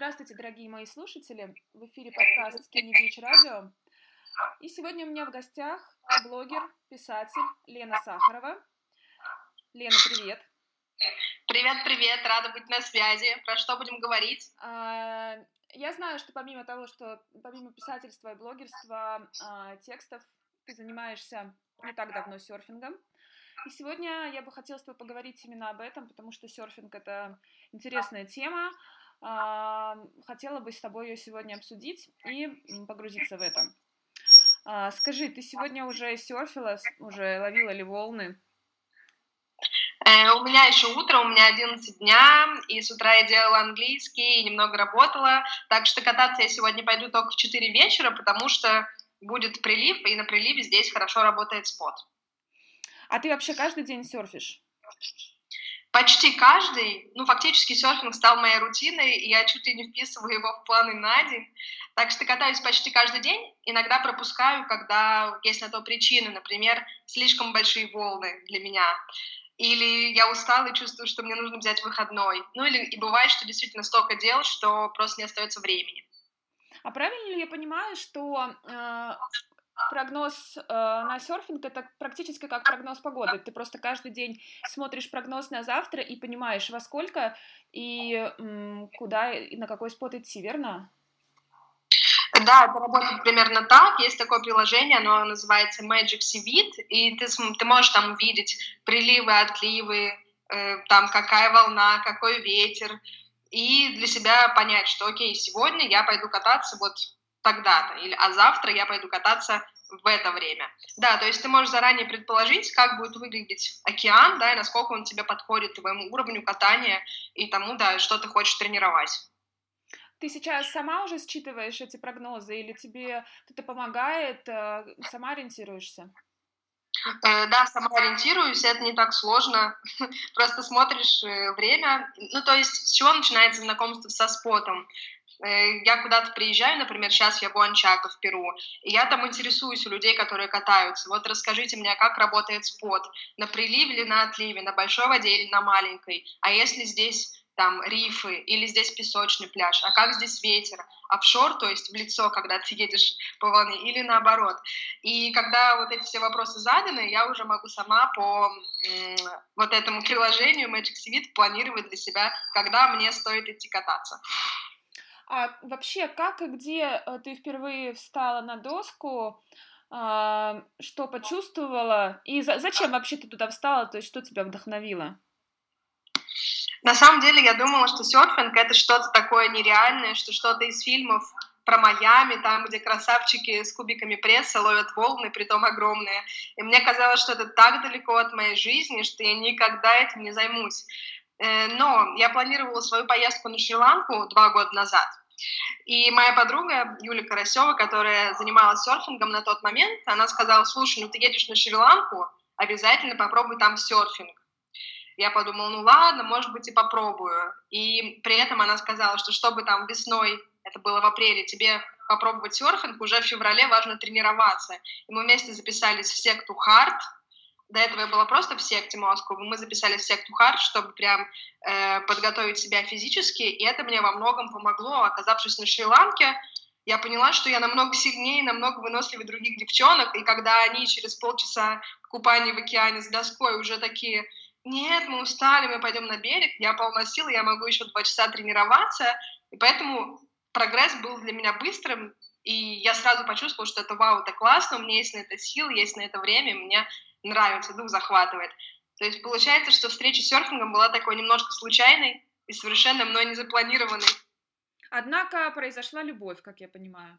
Здравствуйте, дорогие мои слушатели! В эфире подкаст Skinny Beach Radio. И сегодня у меня в гостях блогер, писатель Лена Сахарова. Лена, привет! Привет, привет, рада быть на связи. Про что будем говорить? А, я знаю, что помимо того, что помимо писательства и блогерства, а, текстов, ты занимаешься не так давно серфингом. И сегодня я бы хотела с тобой поговорить именно об этом, потому что серфинг это интересная тема. А, хотела бы с тобой ее сегодня обсудить и погрузиться в это. А, скажи, ты сегодня уже серфила, уже ловила ли волны? Э, у меня еще утро, у меня 11 дня, и с утра я делала английский, и немного работала, так что кататься я сегодня пойду только в 4 вечера, потому что будет прилив, и на приливе здесь хорошо работает спот. А ты вообще каждый день серфишь? Почти каждый, ну, фактически серфинг стал моей рутиной, и я чуть ли не вписываю его в планы на день. Так что катаюсь почти каждый день, иногда пропускаю, когда есть на то причины, например, слишком большие волны для меня. Или я устала и чувствую, что мне нужно взять выходной. Ну, или и бывает, что действительно столько дел, что просто не остается времени. А правильно ли я понимаю, что э, прогноз э, на серфинг это практически как прогноз погоды. Ты просто каждый день смотришь прогноз на завтра и понимаешь, во сколько и м, куда и на какой спот идти, верно? Да, это работает примерно так. Есть такое приложение, оно называется Magic Seaweed, и ты, ты можешь там увидеть приливы, отливы, э, там какая волна, какой ветер, и для себя понять, что окей, сегодня я пойду кататься вот тогда-то, или, а завтра я пойду кататься в это время. Да, то есть ты можешь заранее предположить, как будет выглядеть океан, да, и насколько он тебе подходит твоему уровню катания и тому, да, что ты хочешь тренировать. Ты сейчас сама уже считываешь эти прогнозы или тебе кто-то помогает, э, сама ориентируешься? Э, да, сама ориентируюсь, это не так сложно. Просто смотришь э, время. Ну, то есть, с чего начинается знакомство со спотом? Э, я куда-то приезжаю, например, сейчас я в Уанчако, в Перу, и я там интересуюсь у людей, которые катаются. Вот расскажите мне, как работает спот, на приливе или на отливе, на большой воде или на маленькой, а если здесь там рифы, или здесь песочный пляж, а как здесь ветер, офшор, то есть в лицо, когда ты едешь по волне, или наоборот. И когда вот эти все вопросы заданы, я уже могу сама по вот этому приложению Magic Seaweed планировать для себя, когда мне стоит идти кататься. А вообще, как и где э, ты впервые встала на доску, а, что почувствовала, и за, зачем вообще ты туда встала, то есть что тебя вдохновило? На самом деле я думала, что серфинг это что-то такое нереальное, что что-то из фильмов про Майами, там, где красавчики с кубиками пресса ловят волны, притом огромные. И мне казалось, что это так далеко от моей жизни, что я никогда этим не займусь. Э, но я планировала свою поездку на Шри-Ланку два года назад. И моя подруга Юля Карасева, которая занималась серфингом на тот момент, она сказала, слушай, ну ты едешь на Шри-Ланку, обязательно попробуй там серфинг. Я подумала, ну ладно, может быть и попробую. И при этом она сказала, что чтобы там весной, это было в апреле, тебе попробовать серфинг, уже в феврале важно тренироваться. И мы вместе записались в секту Хард, до этого я была просто в секте Москвы, мы записались в секту Хард, чтобы прям э, подготовить себя физически, и это мне во многом помогло. Оказавшись на Шри-Ланке, я поняла, что я намного сильнее, намного выносливее других девчонок, и когда они через полчаса купания в океане с доской уже такие, нет, мы устали, мы пойдем на берег, я полна сил, я могу еще два часа тренироваться, и поэтому прогресс был для меня быстрым, и я сразу почувствовала, что это вау, это классно, у меня есть на это силы, есть на это время, мне нравится, дух захватывает. То есть получается, что встреча с серфингом была такой немножко случайной и совершенно мной не запланированной. Однако произошла любовь, как я понимаю.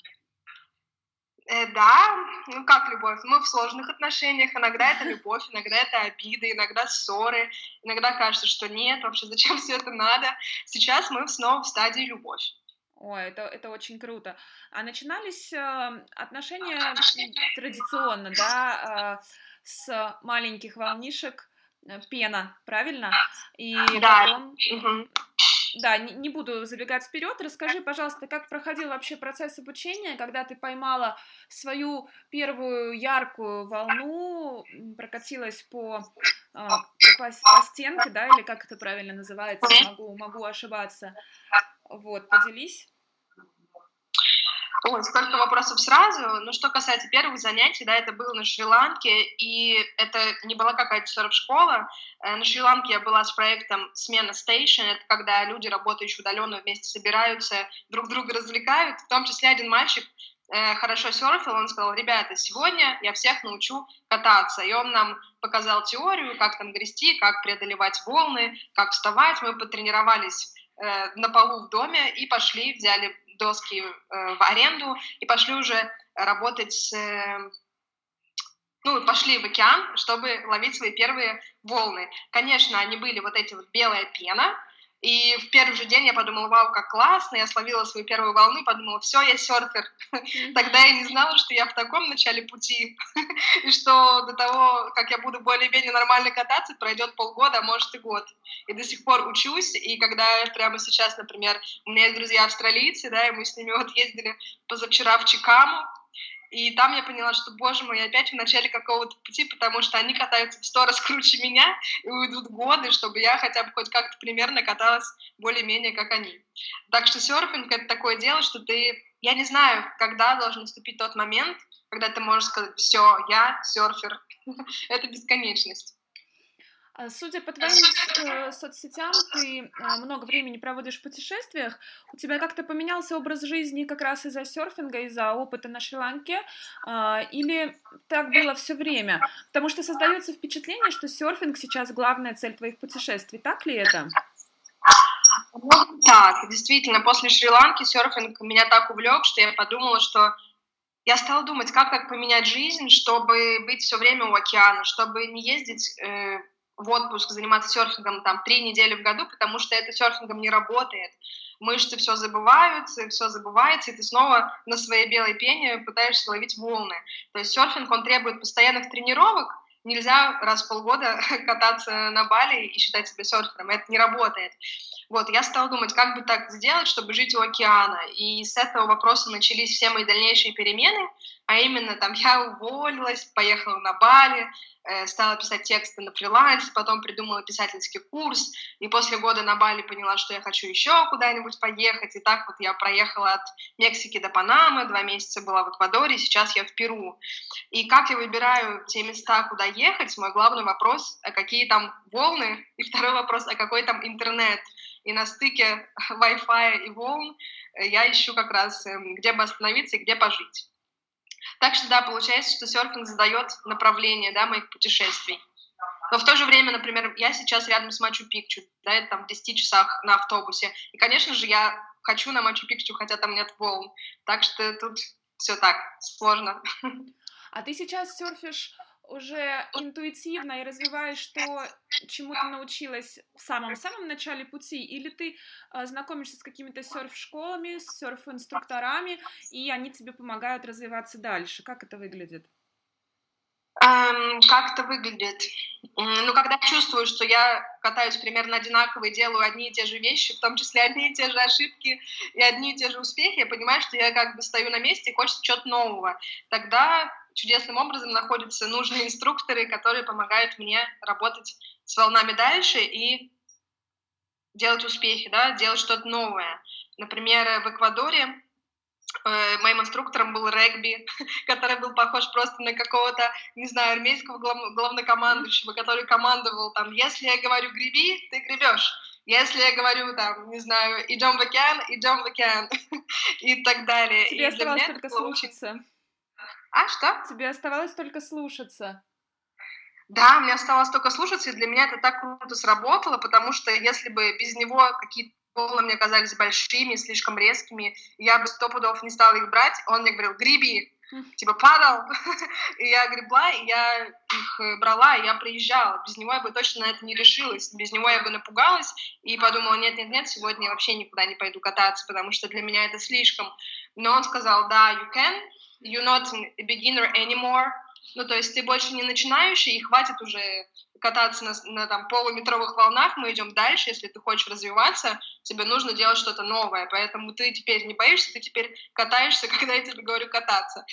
Э, да, ну как любовь? Мы в сложных отношениях, иногда это любовь, иногда это обиды, иногда ссоры, иногда кажется, что нет, вообще зачем все это надо. Сейчас мы снова в стадии любовь. Ой, это, это очень круто. А начинались э, отношения традиционно, да, э, с маленьких волнишек э, пена, правильно? И да. потом... Угу. Да, не, не буду забегать вперед. Расскажи, пожалуйста, как проходил вообще процесс обучения, когда ты поймала свою первую яркую волну, прокатилась по, а, по, по стенке, да, или как это правильно называется, могу, могу ошибаться. Вот, поделись. Ой, сколько вопросов сразу. Ну, что касается первых занятий, да, это было на Шри-Ланке, и это не была какая-то серф-школа. Э, на Шри-Ланке я была с проектом «Смена Station», это когда люди, работающие удаленно, вместе собираются, друг друга развлекают. В том числе один мальчик э, хорошо серфил, он сказал, ребята, сегодня я всех научу кататься. И он нам показал теорию, как там грести, как преодолевать волны, как вставать. Мы потренировались э, на полу в доме и пошли, взяли доски э, в аренду и пошли уже работать. Э, ну, пошли в океан, чтобы ловить свои первые волны. Конечно, они были вот эти вот белая пена, и в первый же день я подумала, вау, как классно, я словила свою первую волну подумала, все, я серфер. Тогда я не знала, что я в таком начале пути, и что до того, как я буду более-менее нормально кататься, пройдет полгода, а может и год. И до сих пор учусь, и когда прямо сейчас, например, у меня есть друзья австралийцы, да, и мы с ними вот ездили позавчера в Чикаму, и там я поняла, что, боже мой, я опять в начале какого-то пути, потому что они катаются в сто раз круче меня, и уйдут годы, чтобы я хотя бы хоть как-то примерно каталась более-менее как они. Так что серфинг — это такое дело, что ты... Я не знаю, когда должен наступить тот момент, когда ты можешь сказать, все, я серфер. это бесконечность. А, судя по твоим э, соцсетям, ты а, много времени проводишь в путешествиях. У тебя как-то поменялся образ жизни как раз из-за серфинга, из-за опыта на Шри-Ланке? А, или так было все время? Потому что создается впечатление, что серфинг сейчас главная цель твоих путешествий. Так ли это? Так, действительно, после Шри-Ланки серфинг меня так увлек, что я подумала, что я стала думать, как так поменять жизнь, чтобы быть все время у океана, чтобы не ездить э, в отпуск заниматься серфингом там три недели в году, потому что это серфингом не работает. Мышцы все забываются, все забывается, и ты снова на своей белой пене пытаешься ловить волны. То есть серфинг, он требует постоянных тренировок, нельзя раз в полгода кататься на Бали и считать себя серфером, это не работает. Вот, я стала думать, как бы так сделать, чтобы жить у океана. И с этого вопроса начались все мои дальнейшие перемены, а именно там я уволилась, поехала на Бали, Э, стала писать тексты на фрилансе, потом придумала писательский курс, и после года на Бали поняла, что я хочу еще куда-нибудь поехать, и так вот я проехала от Мексики до Панамы, два месяца была в Эквадоре, сейчас я в Перу. И как я выбираю те места, куда ехать, мой главный вопрос, а какие там волны, и второй вопрос, а какой там интернет. И на стыке Wi-Fi и волн э, я ищу как раз, эм, где бы остановиться и где пожить. Так что, да, получается, что серфинг задает направление, да, моих путешествий. Но в то же время, например, я сейчас рядом с Мачу-Пикчу, да, это там в 10 часах на автобусе. И, конечно же, я хочу на Мачу-Пикчу, хотя там нет волн. Так что тут все так сложно. А ты сейчас серфишь уже интуитивно и развиваешь то, чему ты научилась в самом-самом начале пути, или ты э, знакомишься с какими-то серф-школами, с серф-инструкторами, и они тебе помогают развиваться дальше. Как это выглядит? Um, как это выглядит? Ну, когда чувствую, что я катаюсь примерно одинаково и делаю одни и те же вещи, в том числе одни и те же ошибки и одни и те же успехи, я понимаю, что я как бы стою на месте и хочется чего-то нового. Тогда чудесным образом находятся нужные инструкторы, которые помогают мне работать с волнами дальше и делать успехи, да, делать что-то новое. Например, в Эквадоре э, моим инструктором был регби, который был похож просто на какого-то, не знаю, армейского глав- главнокомандующего, который командовал там, если я говорю греби, ты гребешь. Если я говорю, там, не знаю, идем в океан, идем в океан и так далее. Тебе и осталось только слушаться. А, что? Тебе оставалось только слушаться. Да, мне оставалось только слушаться, и для меня это так круто сработало, потому что если бы без него какие-то волны мне казались большими, слишком резкими, я бы сто пудов не стала их брать, он мне говорил, греби, типа падал, и я гребла, и я их э, брала, и я приезжала. Без него я бы точно на это не решилась, без него я бы напугалась и подумала, нет-нет-нет, сегодня я вообще никуда не пойду кататься, потому что для меня это слишком. Но он сказал, да, you can, you're not a beginner anymore, ну, то есть ты больше не начинающий, и хватит уже кататься на, на там, полуметровых волнах, мы идем дальше, если ты хочешь развиваться, тебе нужно делать что-то новое, поэтому ты теперь не боишься, ты теперь катаешься, когда я тебе говорю кататься,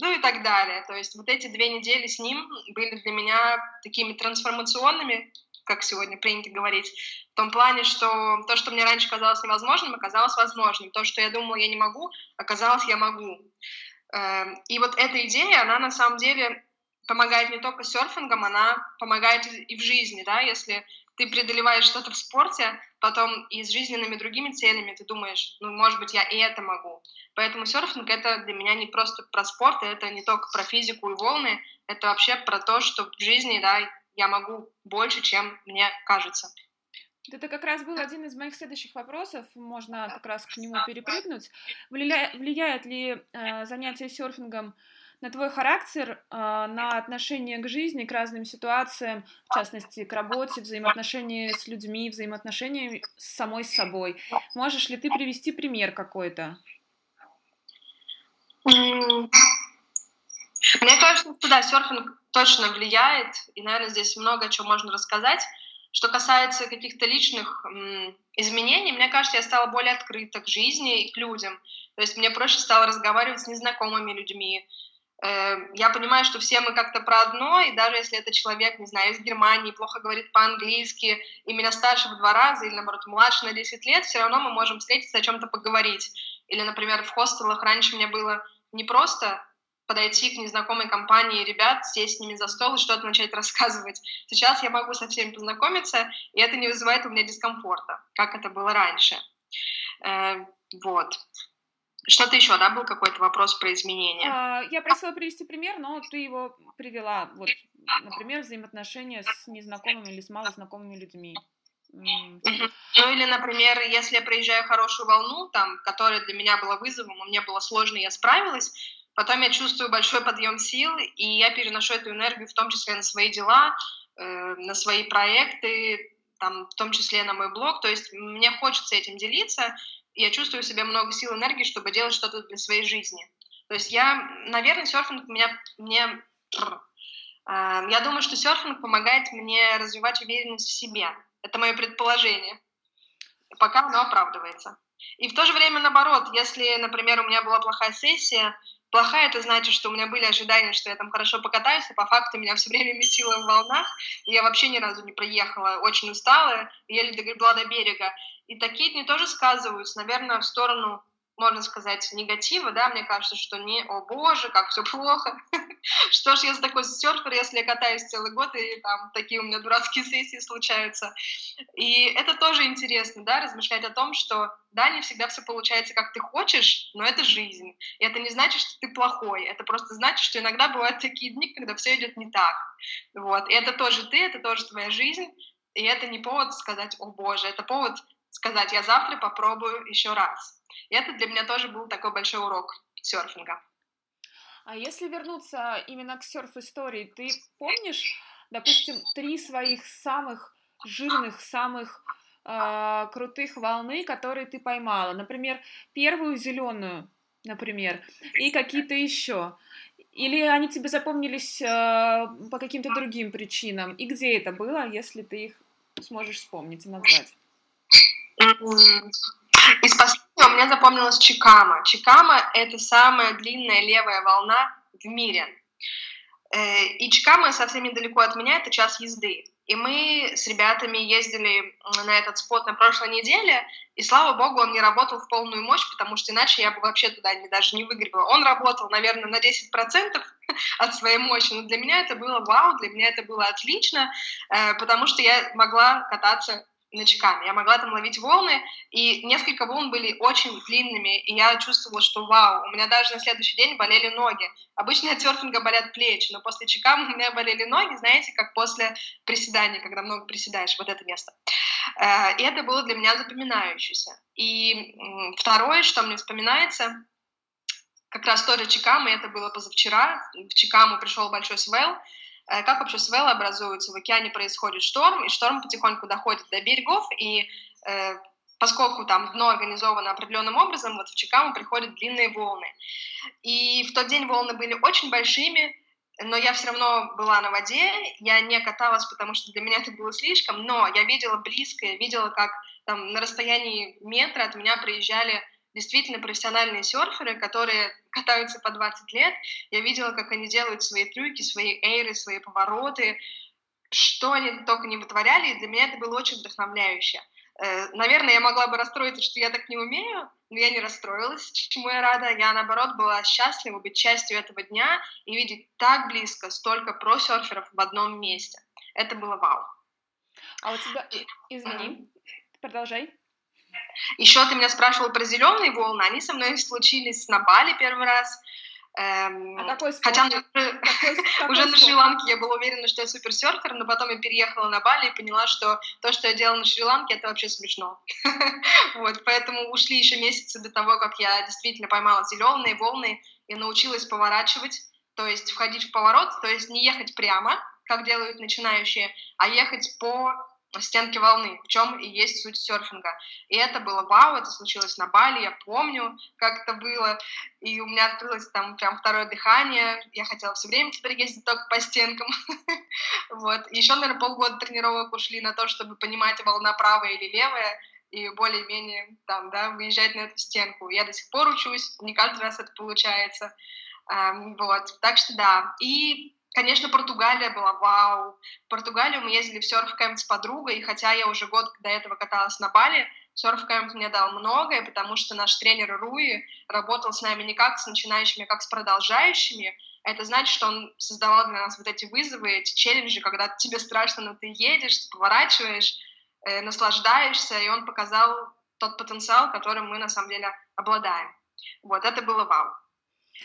ну и так далее. То есть вот эти две недели с ним были для меня такими трансформационными, как сегодня принято говорить, в том плане, что то, что мне раньше казалось невозможным, оказалось возможным. То, что я думала, я не могу, оказалось, я могу. Эм, и вот эта идея, она на самом деле помогает не только серфингом, она помогает и в жизни, да, если ты преодолеваешь что-то в спорте, потом и с жизненными другими целями ты думаешь, ну, может быть, я и это могу. Поэтому серфинг — это для меня не просто про спорт, это не только про физику и волны, это вообще про то, что в жизни, да, я могу больше, чем мне кажется. Это как раз был один из моих следующих вопросов, можно как раз к нему перепрыгнуть. Влияет, влияет ли э, занятие серфингом на твой характер, э, на отношение к жизни, к разным ситуациям, в частности, к работе, взаимоотношения с людьми, взаимоотношения с самой собой? Можешь ли ты привести пример какой-то? Мне кажется, что да, серфинг точно влияет, и, наверное, здесь много о чем можно рассказать. Что касается каких-то личных изменений, мне кажется, я стала более открыта к жизни и к людям. То есть мне проще стало разговаривать с незнакомыми людьми. Э, я понимаю, что все мы как-то про одно, и даже если это человек, не знаю, из Германии, плохо говорит по-английски, и меня старше в два раза, или, наоборот, младше на 10 лет, все равно мы можем встретиться, о чем-то поговорить. Или, например, в хостелах раньше мне было не просто подойти к незнакомой компании ребят, сесть с ними за стол и что-то начать рассказывать. Сейчас я могу со всеми познакомиться, и это не вызывает у меня дискомфорта, как это было раньше. Э, вот. Что-то еще, да, был какой-то вопрос про изменения? А, я просила привести пример, но ты его привела. Вот, например, взаимоотношения с незнакомыми или с малознакомыми людьми. Ну или, например, если я проезжаю хорошую волну, там, которая для меня была вызовом, и мне было сложно, я справилась, потом я чувствую большой подъем сил, и я переношу эту энергию в том числе на свои дела, э, на свои проекты, там, в том числе на мой блог. То есть мне хочется этим делиться, я чувствую в себе много сил и энергии, чтобы делать что-то для своей жизни. То есть я, наверное, серфинг меня, мне... Э, я думаю, что серфинг помогает мне развивать уверенность в себе. Это мое предположение. Пока оно оправдывается. И в то же время наоборот, если, например, у меня была плохая сессия, плохая это значит, что у меня были ожидания, что я там хорошо покатаюсь, а по факту меня все время месило в волнах, и я вообще ни разу не проехала, очень устала, еле догребла до берега. И такие дни тоже сказываются, наверное, в сторону можно сказать, негатива, да, мне кажется, что не, о боже, как все плохо, что ж я за такой серфер, если я катаюсь целый год, и там такие у меня дурацкие сессии случаются. И это тоже интересно, да, размышлять о том, что да, не всегда все получается, как ты хочешь, но это жизнь. И это не значит, что ты плохой, это просто значит, что иногда бывают такие дни, когда все идет не так. Вот. И это тоже ты, это тоже твоя жизнь, и это не повод сказать, о боже, это повод сказать, я завтра попробую еще раз. И это для меня тоже был такой большой урок серфинга. А если вернуться именно к серф-истории, ты помнишь, допустим, три своих самых жирных, самых э, крутых волны, которые ты поймала? Например, первую зеленую, например, и какие-то еще. Или они тебе запомнились э, по каким-то другим причинам? И где это было, если ты их сможешь вспомнить и назвать? Из последнего мне запомнилась Чикама. Чикама — это самая длинная левая волна в мире. Э, и Чикама совсем недалеко от меня, это час езды. И мы с ребятами ездили на этот спот на прошлой неделе, и слава богу, он не работал в полную мощь, потому что иначе я бы вообще туда не, даже не выгребла. Он работал, наверное, на 10% от своей мощи, но для меня это было вау, для меня это было отлично, э, потому что я могла кататься ночками. Я могла там ловить волны, и несколько волн были очень длинными, и я чувствовала, что вау, у меня даже на следующий день болели ноги. Обычно от серфинга болят плечи, но после чекам у меня болели ноги, знаете, как после приседания, когда много приседаешь, вот это место. Э, и это было для меня запоминающееся. И второе, что мне вспоминается, как раз тоже Чикам, и это было позавчера. В Чикаму пришел большой свел, как вообще свеллы образуются? В океане происходит шторм, и шторм потихоньку доходит до берегов, и э, поскольку там дно организовано определенным образом, вот в Чикаму приходят длинные волны. И в тот день волны были очень большими, но я все равно была на воде, я не каталась, потому что для меня это было слишком, но я видела близко, я видела, как там на расстоянии метра от меня приезжали действительно профессиональные серферы, которые катаются по 20 лет. Я видела, как они делают свои трюки, свои эйры, свои повороты. что они только не вытворяли, и для меня это было очень вдохновляюще. Э, наверное, я могла бы расстроиться, что я так не умею, но я не расстроилась, чему я рада. Я, наоборот, была счастлива быть частью этого дня и видеть так близко столько про-серферов в одном месте. Это было вау. А у тебя... Извини, продолжай. Еще ты меня спрашивал про зеленые волны. Они со мной случились на Бали первый раз. Эм, а какой спорт? Хотя какой, какой уже на Шри-Ланке я была уверена, что я суперсерфер, но потом я переехала на Бали и поняла, что то, что я делала на Шри-Ланке, это вообще смешно. вот, поэтому ушли еще месяцы до того, как я действительно поймала зеленые волны и научилась поворачивать, то есть входить в поворот, то есть не ехать прямо, как делают начинающие, а ехать по стенки волны, в чем и есть суть серфинга. И это было вау, это случилось на Бали, я помню, как это было, и у меня открылось там прям второе дыхание, я хотела все время теперь ездить только по стенкам. вот. Еще, наверное, полгода тренировок ушли на то, чтобы понимать, волна правая или левая, и более-менее там, да, выезжать на эту стенку. Я до сих пор учусь, не каждый раз это получается. Вот, так что да. И Конечно, Португалия была вау. В Португалию мы ездили в серф-кэмп с подругой, и хотя я уже год до этого каталась на Бали, серф-кэмп мне дал многое, потому что наш тренер Руи работал с нами не как с начинающими, а как с продолжающими. Это значит, что он создавал для нас вот эти вызовы, эти челленджи, когда тебе страшно, но ты едешь, ты поворачиваешь, э, наслаждаешься, и он показал тот потенциал, которым мы на самом деле обладаем. Вот, это было вау.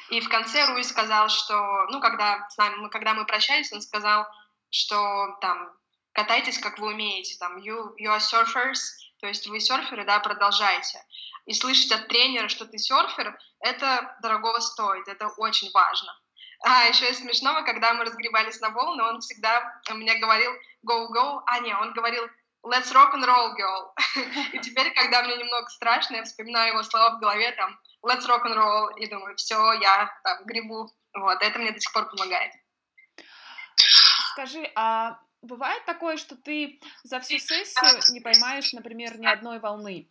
И в конце Руи сказал, что, ну, когда, с нами, когда мы прощались, он сказал, что там катайтесь, как вы умеете, там, you, you are surfers, то есть вы серферы, да, продолжайте. И слышать от тренера, что ты серфер, это дорогого стоит, это очень важно. А еще из смешного, когда мы разгревались на волны, он всегда мне говорил go, go, а не, он говорил let's rock and roll, girl. И теперь, когда мне немного страшно, я вспоминаю его слова в голове, там, let's rock and roll, и думаю, все, я там грибу. Вот, это мне до сих пор помогает. Скажи, а бывает такое, что ты за всю сессию не поймаешь, например, ни одной волны?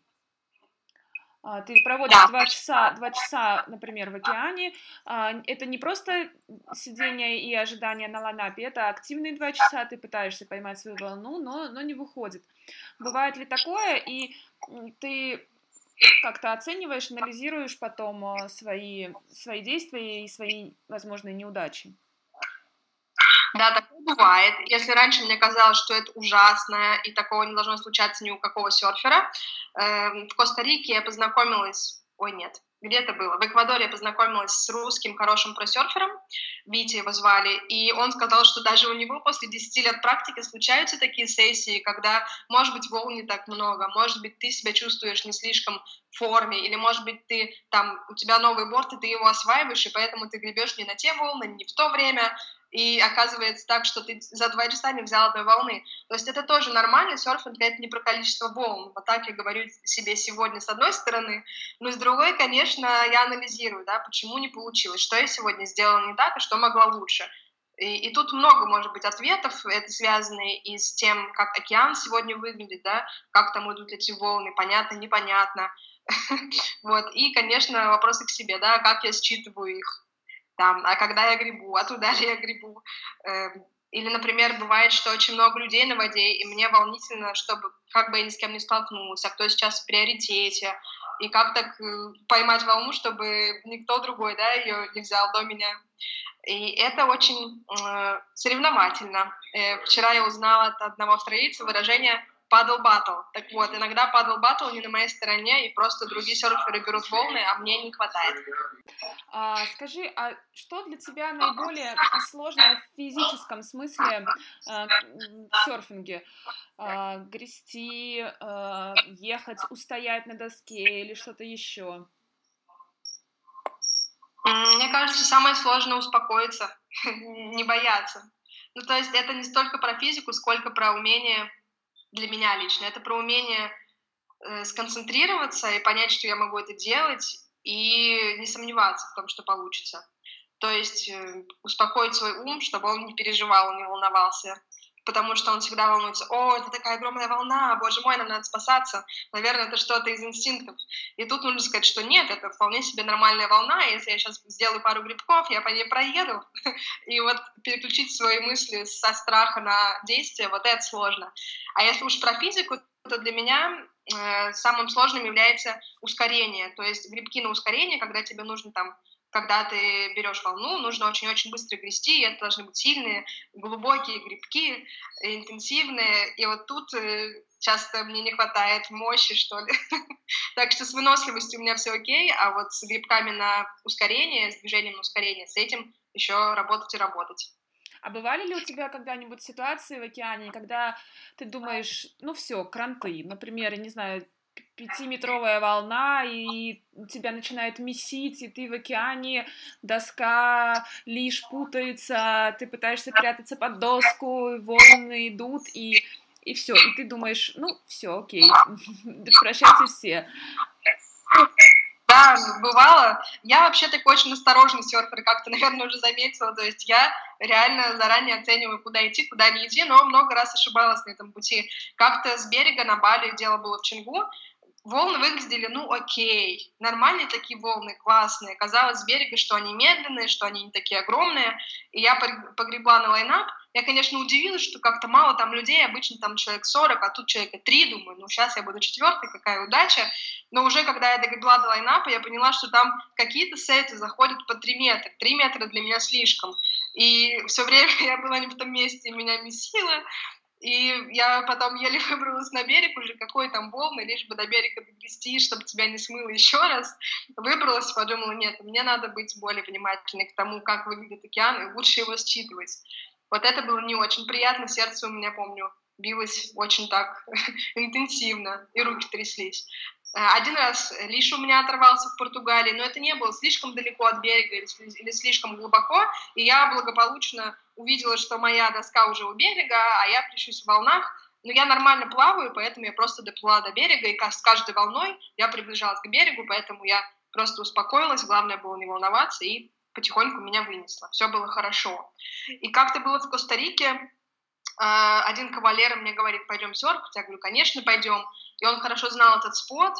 А, ты проводишь да. два часа, два часа, например, в океане. А, это не просто сидение и ожидание на ланапе, это активные два часа, ты пытаешься поймать свою волну, но, но не выходит. Бывает ли такое, и ты как-то оцениваешь, анализируешь потом э, свои, свои действия и свои возможные неудачи. Да, такое бывает. Если раньше мне казалось, что это ужасно, и такого не должно случаться ни у какого серфера, э, в Коста-Рике я познакомилась... Ой, нет, где это было? В Эквадоре я познакомилась с русским хорошим просерфером, Витя его звали, и он сказал, что даже у него после 10 лет практики случаются такие сессии, когда, может быть, волн не так много, может быть, ты себя чувствуешь не слишком в форме, или, может быть, ты там, у тебя новый борт, и ты его осваиваешь, и поэтому ты гребешь не на те волны, не в то время, и оказывается так, что ты за два часа не взял одной волны. То есть это тоже нормально, серфинг это не про количество волн. Вот так я говорю себе сегодня с одной стороны, но с другой, конечно, я анализирую, да, почему не получилось, что я сегодня сделала не так, и что могла лучше. И, и тут много, может быть, ответов, это связано и с тем, как океан сегодня выглядит, да, как там идут эти волны, понятно, непонятно. Вот, и, конечно, вопросы к себе, да, как я считываю их, там, а когда я грибу, а туда ли я грибу. Эм, или, например, бывает, что очень много людей на воде, и мне волнительно, чтобы как бы я ни с кем не столкнулась, а кто сейчас в приоритете, и как так э, поймать волну, чтобы никто другой, да, ее не взял до меня. И это очень э, соревновательно. Э, вчера я узнала от одного австралийца выражение падал батл. Так вот, иногда падал батл не на моей стороне, и просто другие серферы берут волны, а мне не хватает. А, скажи, а что для тебя наиболее сложное в физическом смысле а, в серфинге? А, грести, а, ехать, устоять на доске или что-то еще? Мне кажется, самое сложное успокоиться, не бояться. Ну, то есть это не столько про физику, сколько про умение для меня лично. Это про умение э, сконцентрироваться и понять, что я могу это делать, и не сомневаться в том, что получится. То есть э, успокоить свой ум, чтобы он не переживал, не волновался. Потому что он всегда волнуется, о, это такая огромная волна, боже мой, нам надо спасаться, наверное, это что-то из инстинктов. И тут нужно сказать, что нет, это вполне себе нормальная волна, если я сейчас сделаю пару грибков, я по ней проеду, и вот переключить свои мысли со страха на действие, вот это сложно. А если уж про физику, то для меня э, самым сложным является ускорение, то есть грибки на ускорение, когда тебе нужно там когда ты берешь волну, нужно очень-очень быстро грести, и это должны быть сильные, глубокие грибки, интенсивные, и вот тут э, часто мне не хватает мощи, что ли. так что с выносливостью у меня все окей, а вот с грибками на ускорение, с движением на ускорение, с этим еще работать и работать. А бывали ли у тебя когда-нибудь ситуации в океане, когда ты думаешь, ну все, кранты, например, я не знаю, пятиметровая волна, и тебя начинает месить, и ты в океане, доска лишь путается, ты пытаешься прятаться под доску, волны идут, и, и все, и ты думаешь, ну, все, окей, прощайте все. Да, бывало. Я вообще такой очень осторожный серфер, как ты, наверное, уже заметила. То есть я реально заранее оцениваю, куда идти, куда не идти, но много раз ошибалась на этом пути. Как-то с берега на Бали дело было в Чингу, волны выглядели, ну, окей, нормальные такие волны, классные. Казалось с берега, что они медленные, что они не такие огромные. И я погребла на лайнап. Я, конечно, удивилась, что как-то мало там людей, обычно там человек 40, а тут человека 3, думаю, ну, сейчас я буду четвертый, какая удача. Но уже когда я догребла до лайнапа, я поняла, что там какие-то сеты заходят по 3 метра. 3 метра для меня слишком. И все время я была не в том месте, меня месило. И я потом еле выбралась на берег, уже какой там волны, лишь бы до берега догрести, чтобы тебя не смыло еще раз. Выбралась, подумала, нет, мне надо быть более внимательной к тому, как выглядит океан, и лучше его считывать. Вот это было не очень приятно, сердце у меня, помню, билось очень так интенсивно, и руки тряслись. Один раз лишь у меня оторвался в Португалии, но это не было слишком далеко от берега или слишком глубоко, и я благополучно увидела, что моя доска уже у берега, а я плещусь в волнах, но я нормально плаваю, поэтому я просто доплыла до берега, и с каждой волной я приближалась к берегу, поэтому я просто успокоилась, главное было не волноваться, и потихоньку меня вынесло. Все было хорошо. И как-то было в Коста-Рике, э, один кавалер мне говорит, пойдем серфить, я говорю, конечно, пойдем, и он хорошо знал этот спот,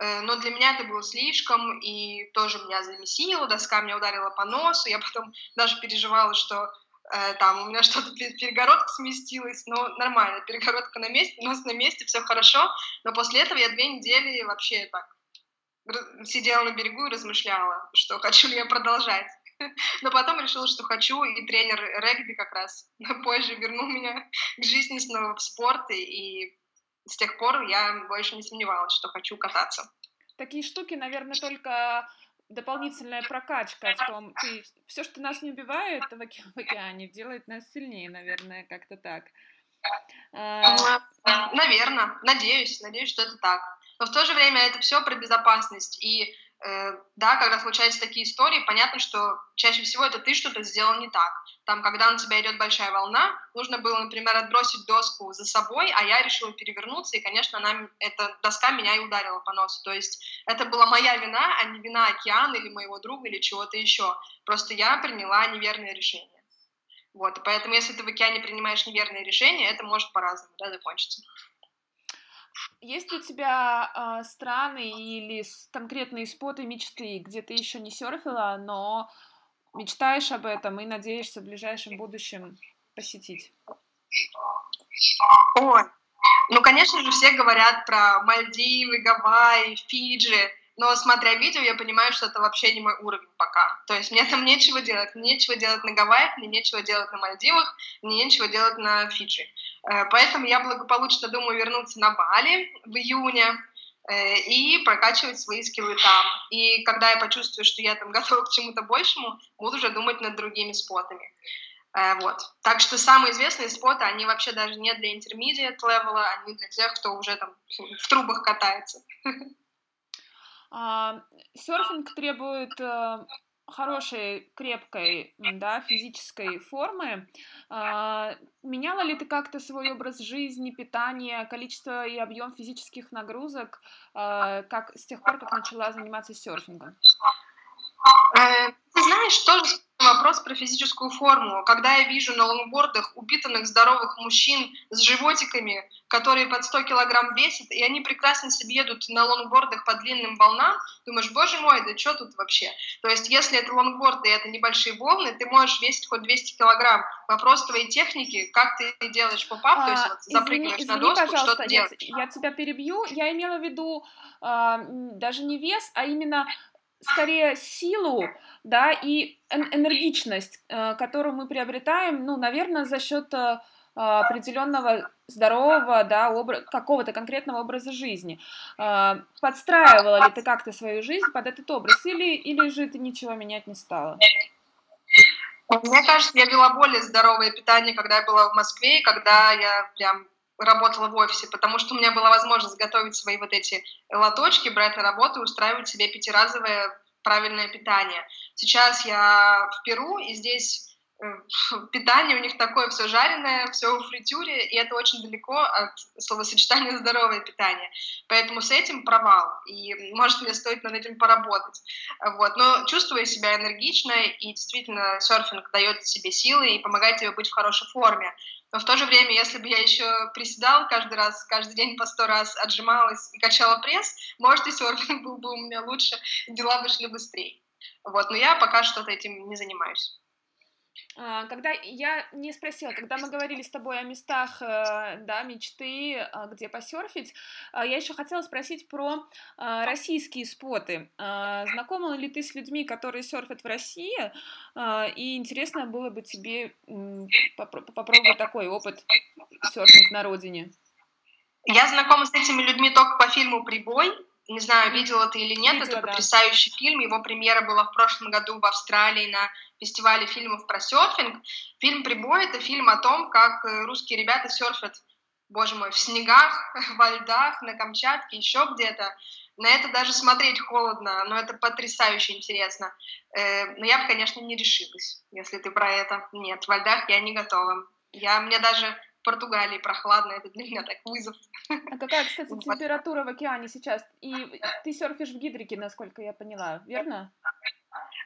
э, но для меня это было слишком, и тоже меня замесило, доска меня ударила по носу, я потом даже переживала, что э, там у меня что-то перегородка сместилась, но нормально, перегородка на месте, нос на месте, все хорошо, но после этого я две недели вообще так сидела на берегу и размышляла, что хочу ли я продолжать. Но потом решила, что хочу, и тренер регби как раз позже вернул меня к жизни снова в спорт, и с тех пор я больше не сомневалась, что хочу кататься. Такие штуки, наверное, только дополнительная прокачка в том, ты, все, что нас не убивает в, оке, в океане, делает нас сильнее, наверное, как-то так. А... Наверное, надеюсь, надеюсь, что это так. Но в то же время это все про безопасность. И да, когда случаются такие истории, понятно, что чаще всего это ты что-то сделал не так. Там, когда на тебя идет большая волна, нужно было, например, отбросить доску за собой, а я решила перевернуться, и, конечно, она, эта доска меня и ударила по носу. То есть это была моя вина, а не вина океана или моего друга или чего-то еще. Просто я приняла неверное решение. Вот, и поэтому, если ты в океане принимаешь неверное решение, это может по-разному да, закончиться. Есть у тебя э, страны или конкретные споты мечты, где ты еще не серфила, но мечтаешь об этом и надеешься в ближайшем будущем посетить? Ой, ну, конечно же, все говорят про Мальдивы, Гавайи, Фиджи, но смотря видео, я понимаю, что это вообще не мой уровень пока. То есть мне там нечего делать. Мне нечего делать на Гавайях, мне нечего делать на Мальдивах, мне нечего делать на Фиджи. Э, поэтому я благополучно думаю вернуться на Бали в июне э, и прокачивать свои скиллы там. И когда я почувствую, что я там готова к чему-то большему, буду уже думать над другими спотами. Э, вот. Так что самые известные споты, они вообще даже не для intermediate левела, они для тех, кто уже там в трубах катается. А, серфинг требует э, хорошей, крепкой, да, физической формы. А, меняла ли ты как-то свой образ жизни, питание, количество и объем физических нагрузок, а, как с тех пор, как начала заниматься серфингом? Э, ты знаешь, тоже вопрос про физическую форму. Когда я вижу на лонгбордах упитанных здоровых мужчин с животиками, которые под 100 килограмм весят, и они прекрасно себе едут на лонгбордах по длинным волнам, думаешь, боже мой, да что тут вообще? То есть, если это лонгборд и это небольшие волны, ты можешь весить хоть 200 килограмм. Вопрос твоей техники, как ты делаешь поп-ап, а, то есть вот, запрыгиваешь извини, на доску, что ты делаешь. Я тебя перебью. Я имела в виду э, даже не вес, а именно скорее силу, да, и энергичность, э, которую мы приобретаем, ну, наверное, за счет э, определенного здорового, да, образ, какого-то конкретного образа жизни. Э, подстраивала ли ты как-то свою жизнь под этот образ, или, или же ты ничего менять не стала? Мне кажется, я вела более здоровое питание, когда я была в Москве, когда я прям работала в офисе, потому что у меня была возможность готовить свои вот эти лоточки, брать на работу и устраивать себе пятиразовое правильное питание. Сейчас я в Перу, и здесь э, питание у них такое все жареное, все в фритюре, и это очень далеко от словосочетания здоровое питание. Поэтому с этим провал, и может мне стоит над этим поработать. Вот. Но чувствую себя энергично, и действительно серфинг дает себе силы и помогает тебе быть в хорошей форме. Но в то же время, если бы я еще приседала каждый раз, каждый день по сто раз отжималась и качала пресс, может, и серфинг был бы у меня лучше, дела бы шли быстрее. Вот, но я пока что этим не занимаюсь. А, когда я не спросила, когда мы говорили с тобой о местах, э, да, мечты, а, где посерфить, а, я еще хотела спросить про российские споты. Знакома ли ты с людьми, которые серфят в России? И интересно было бы тебе попробовать такой опыт серфинг на родине. Я знакома с этими людьми только по фильму «Прибой», не знаю, видела ты или нет, видела, это потрясающий да. фильм. Его премьера была в прошлом году в Австралии на фестивале фильмов про серфинг. Фильм «Прибой» — это фильм о том, как э, русские ребята серфят, боже мой, в снегах, во льдах, на Камчатке, еще где-то. На это даже смотреть холодно, но это потрясающе интересно. Э, но я бы, конечно, не решилась, если ты про это. Нет, во льдах я не готова. Я, мне даже Португалии прохладно, это для меня так вызов. А какая, кстати, температура в океане сейчас? И ты серфишь в гидрике, насколько я поняла, верно?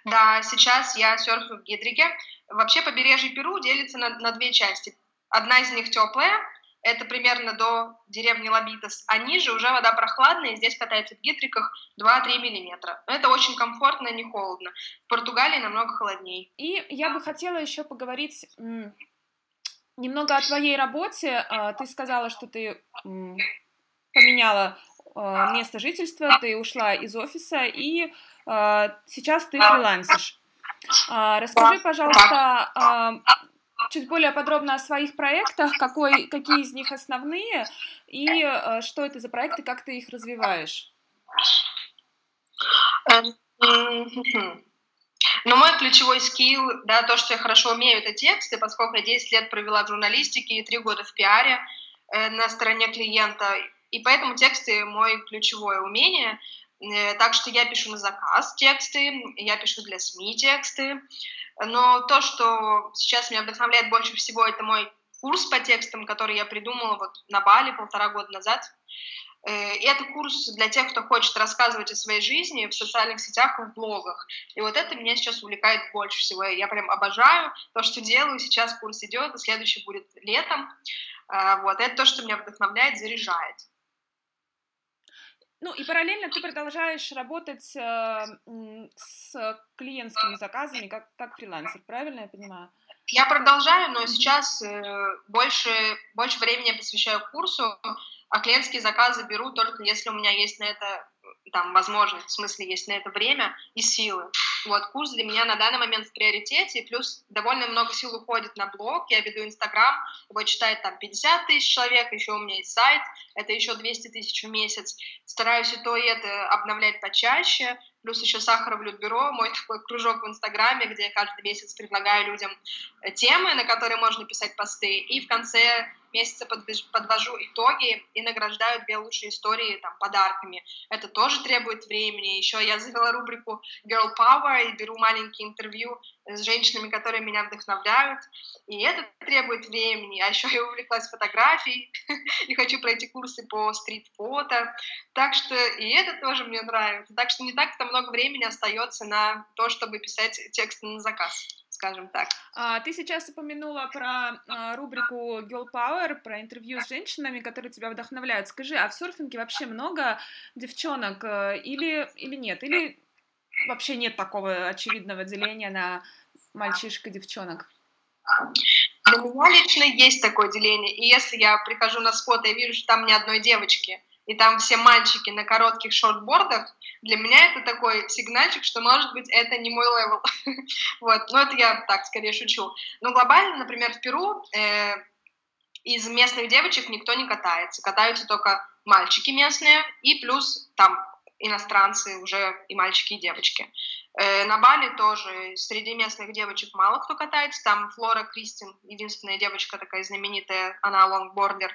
Да, сейчас я серфю в гидрике. Вообще побережье Перу делится на, на две части. Одна из них теплая, это примерно до деревни Лобитос, а ниже уже вода прохладная, и здесь катается в гидриках 2-3 миллиметра. Это очень комфортно, не холодно. В Португалии намного холоднее. И я бы хотела еще поговорить Немного о твоей работе. А, ты сказала, что ты поменяла а, место жительства, ты ушла из офиса, и а, сейчас ты фрилансишь. Расскажи, пожалуйста, чуть более подробно о своих проектах, какой, какие из них основные, и что это за проекты, как ты их развиваешь. Но мой ключевой скилл, да, то, что я хорошо умею, это тексты, поскольку я 10 лет провела в журналистике и 3 года в пиаре э, на стороне клиента. И поэтому тексты — мой ключевое умение. Э, так что я пишу на заказ тексты, я пишу для СМИ тексты. Но то, что сейчас меня вдохновляет больше всего, это мой курс по текстам, который я придумала вот на Бали полтора года назад. Э, и это курс для тех, кто хочет рассказывать о своей жизни в социальных сетях и в блогах. И вот это меня сейчас увлекает больше всего. Я прям обожаю то, что делаю. Сейчас курс идет, и следующий будет летом. Э, вот это то, что меня вдохновляет, заряжает. Ну и параллельно ты продолжаешь работать э, с клиентскими заказами как, как фрилансер, правильно я понимаю? Я продолжаю, но сейчас э, больше, больше времени я посвящаю курсу, а клиентские заказы беру только если у меня есть на это там, возможность, в смысле, есть на это время и силы. Вот, курс для меня на данный момент в приоритете, плюс довольно много сил уходит на блог, я веду Инстаграм, его читает там 50 тысяч человек, еще у меня есть сайт, это еще 200 тысяч в месяц. Стараюсь и то, и это обновлять почаще, плюс еще Сахаров бюро, мой такой кружок в Инстаграме, где я каждый месяц предлагаю людям э, темы, на которые можно писать посты, и в конце месяца подвожу итоги и награждаю две лучшие истории там, подарками. Это тоже требует времени. Еще я завела рубрику Girl Power и беру маленькие интервью с женщинами, которые меня вдохновляют. И это требует времени. А еще я увлеклась фотографией и хочу пройти курсы по стрит-фото. Так что и это тоже мне нравится. Так что не так-то много времени остается на то, чтобы писать тексты на заказ. скажем так. А, ты сейчас упомянула про а, рубрику Girl Power, про интервью с женщинами, которые тебя вдохновляют. Скажи, а в серфинге вообще много девчонок э, или, или нет? Или вообще нет такого очевидного деления на мальчишек и девчонок? Для меня лично есть такое деление. И если я прихожу на спот и вижу, что там ни одной девочки, и там все мальчики на коротких шортбордах, для меня это такой сигнальчик, что, может быть, это не мой level. вот, но это я так скорее шучу. Но глобально, например, в Перу э, из местных девочек никто не катается. Катаются только мальчики местные и плюс там иностранцы уже и мальчики, и девочки. Э, на Бали тоже среди местных девочек мало кто катается. Там Флора Кристин, единственная девочка такая знаменитая, она лонгбордер.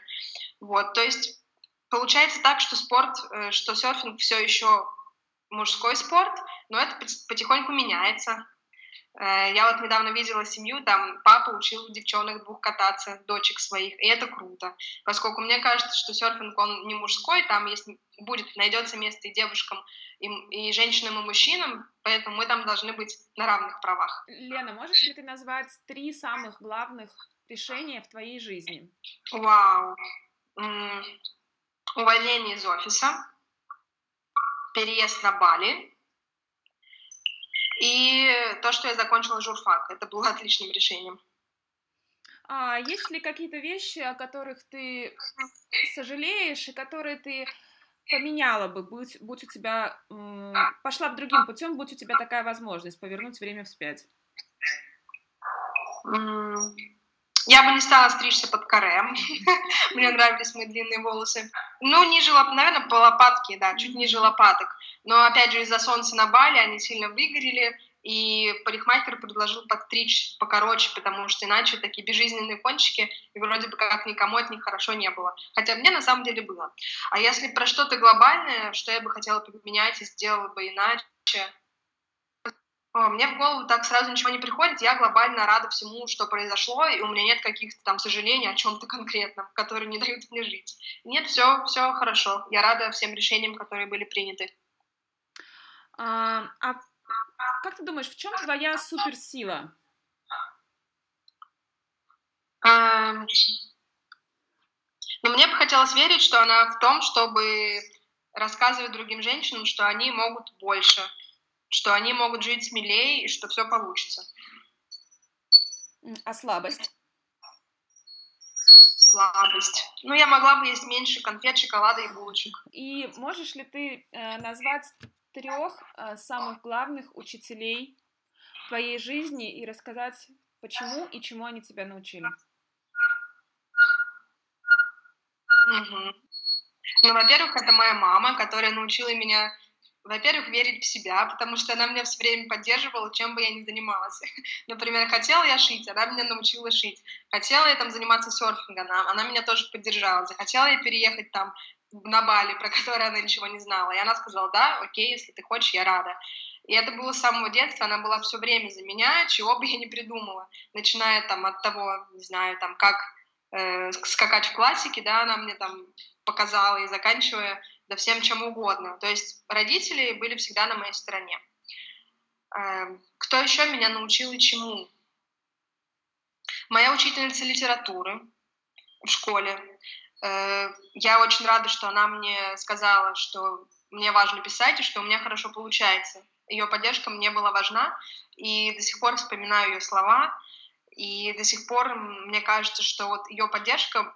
Вот, то есть получается так, что спорт, э, что серфинг все еще мужской спорт, но это потихоньку меняется. Э, я вот недавно видела семью, там папа учил девчонок двух кататься, дочек своих, и это круто, поскольку мне кажется, что серфинг, он не мужской, там есть, будет, найдется место и девушкам, и, и женщинам, и мужчинам, поэтому мы там должны быть на равных правах. Лена, можешь ли ты назвать три самых главных решения в твоей жизни? Вау. Увольнение из офиса, переезд на Бали и то, что я закончила журфак. Это было отличным решением. А есть ли какие-то вещи, о которых ты сожалеешь и которые ты поменяла бы, будь, будь у тебя, пошла бы другим путем, будь у тебя такая возможность повернуть время вспять? Я бы не стала стричься под каре. Мне нравились мои длинные волосы. Ну, ниже наверное, по лопатке, да, чуть ниже лопаток. Но, опять же, из-за солнца на Бали они сильно выгорели, и парикмахер предложил подстричь покороче, потому что иначе такие безжизненные кончики, и вроде бы как никому от них хорошо не было. Хотя мне на самом деле было. А если про что-то глобальное, что я бы хотела поменять и сделала бы иначе, мне в голову так сразу ничего не приходит, я глобально рада всему, что произошло, и у меня нет каких-то там сожалений о чем-то конкретном, которые не дают мне жить. Нет, все, все хорошо. Я рада всем решениям, которые были приняты. А, а как ты думаешь, в чем твоя суперсила? А, ну, мне бы хотелось верить, что она в том, чтобы рассказывать другим женщинам, что они могут больше, что они могут жить смелее и что все получится. А слабость? Слабость. Ну, я могла бы есть меньше конфет, шоколада и булочек. И можешь ли ты э, назвать трех э, самых главных учителей твоей жизни и рассказать, почему и чему они тебя научили? Угу. Ну, во-первых, это моя мама, которая научила меня во-первых, верить в себя, потому что она меня все время поддерживала, чем бы я ни занималась. Например, хотела я шить, она меня научила шить. Хотела я там заниматься серфингом, она, она меня тоже поддержала. Захотела я переехать там на Бали, про который она ничего не знала. И она сказала, да, окей, если ты хочешь, я рада. И это было с самого детства, она была все время за меня, чего бы я ни придумала. Начиная там от того, не знаю, там, как э, скакать в классике, да, она мне там показала, и заканчивая да всем чем угодно. То есть родители были всегда на моей стороне. Эм, кто еще меня научил и чему? Моя учительница литературы в школе. Э, я очень рада, что она мне сказала, что мне важно писать и что у меня хорошо получается. Ее поддержка мне была важна, и до сих пор вспоминаю ее слова, и до сих пор мне кажется, что вот ее поддержка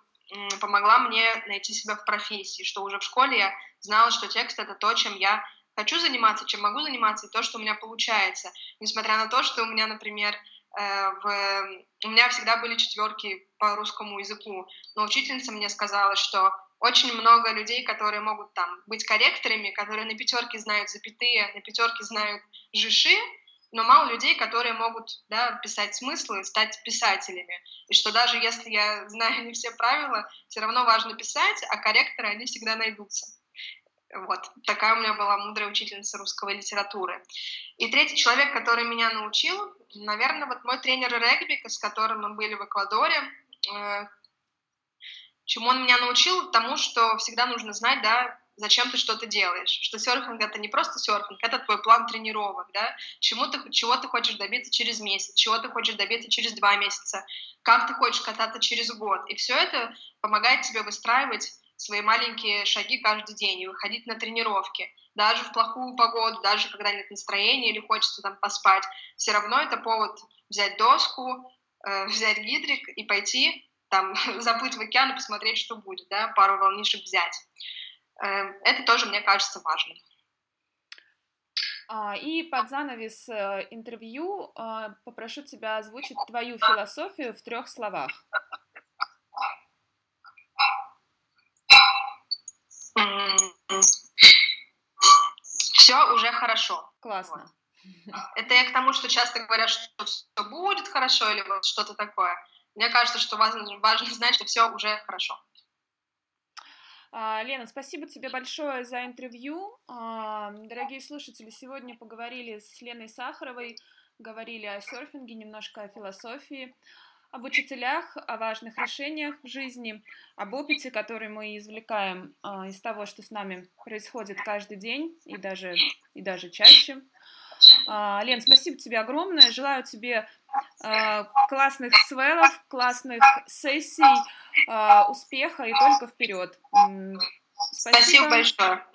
помогла мне найти себя в профессии, что уже в школе я знала, что текст — это то, чем я хочу заниматься, чем могу заниматься, и то, что у меня получается. Несмотря на то, что у меня, например, э, в... у меня всегда были четверки по русскому языку, но учительница мне сказала, что очень много людей, которые могут там быть корректорами, которые на пятерке знают запятые, на пятерке знают жиши, но мало людей, которые могут да, писать смыслы, стать писателями. И что даже если я знаю не все правила, все равно важно писать, а корректоры, они всегда найдутся. Вот, такая у меня была мудрая учительница русского литературы. И третий человек, который меня научил, наверное, вот мой тренер регби, с которым мы были в Эквадоре, э, чему он меня научил? Тому, что всегда нужно знать, да, зачем ты что-то делаешь, что серфинг это не просто серфинг, это твой план тренировок, да, чему ты, чего ты хочешь добиться через месяц, чего ты хочешь добиться через два месяца, как ты хочешь кататься через год, и все это помогает тебе выстраивать свои маленькие шаги каждый день и выходить на тренировки. Даже в плохую погоду, даже когда нет настроения или хочется там поспать, все равно это повод взять доску, э, взять гидрик и пойти там заплыть в океан и посмотреть, что будет, да, пару волнишек взять. Э, это тоже, мне кажется, важно. А, и под занавес э, интервью а, попрошу тебя озвучить твою философию в трех словах. Все уже хорошо. Классно. Вот. Это я к тому, что часто говорят, что все будет хорошо или вот что-то такое. Мне кажется, что важно, важно знать, что все уже хорошо. А, Лена, спасибо тебе большое за интервью. А, дорогие слушатели, сегодня поговорили с Леной Сахаровой, говорили о серфинге, немножко о философии, об учителях, о важных решениях в жизни, об опыте, который мы извлекаем а, из того, что с нами происходит каждый день и даже, и даже чаще. Лен, спасибо тебе огромное. Желаю тебе Э, классных свелов, классных сессий, э, успеха и только вперед. Спасибо. Спасибо большое.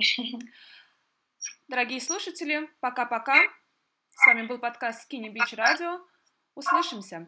Дорогие слушатели, пока-пока. С вами был подкаст Skinny Beach Radio. Услышимся.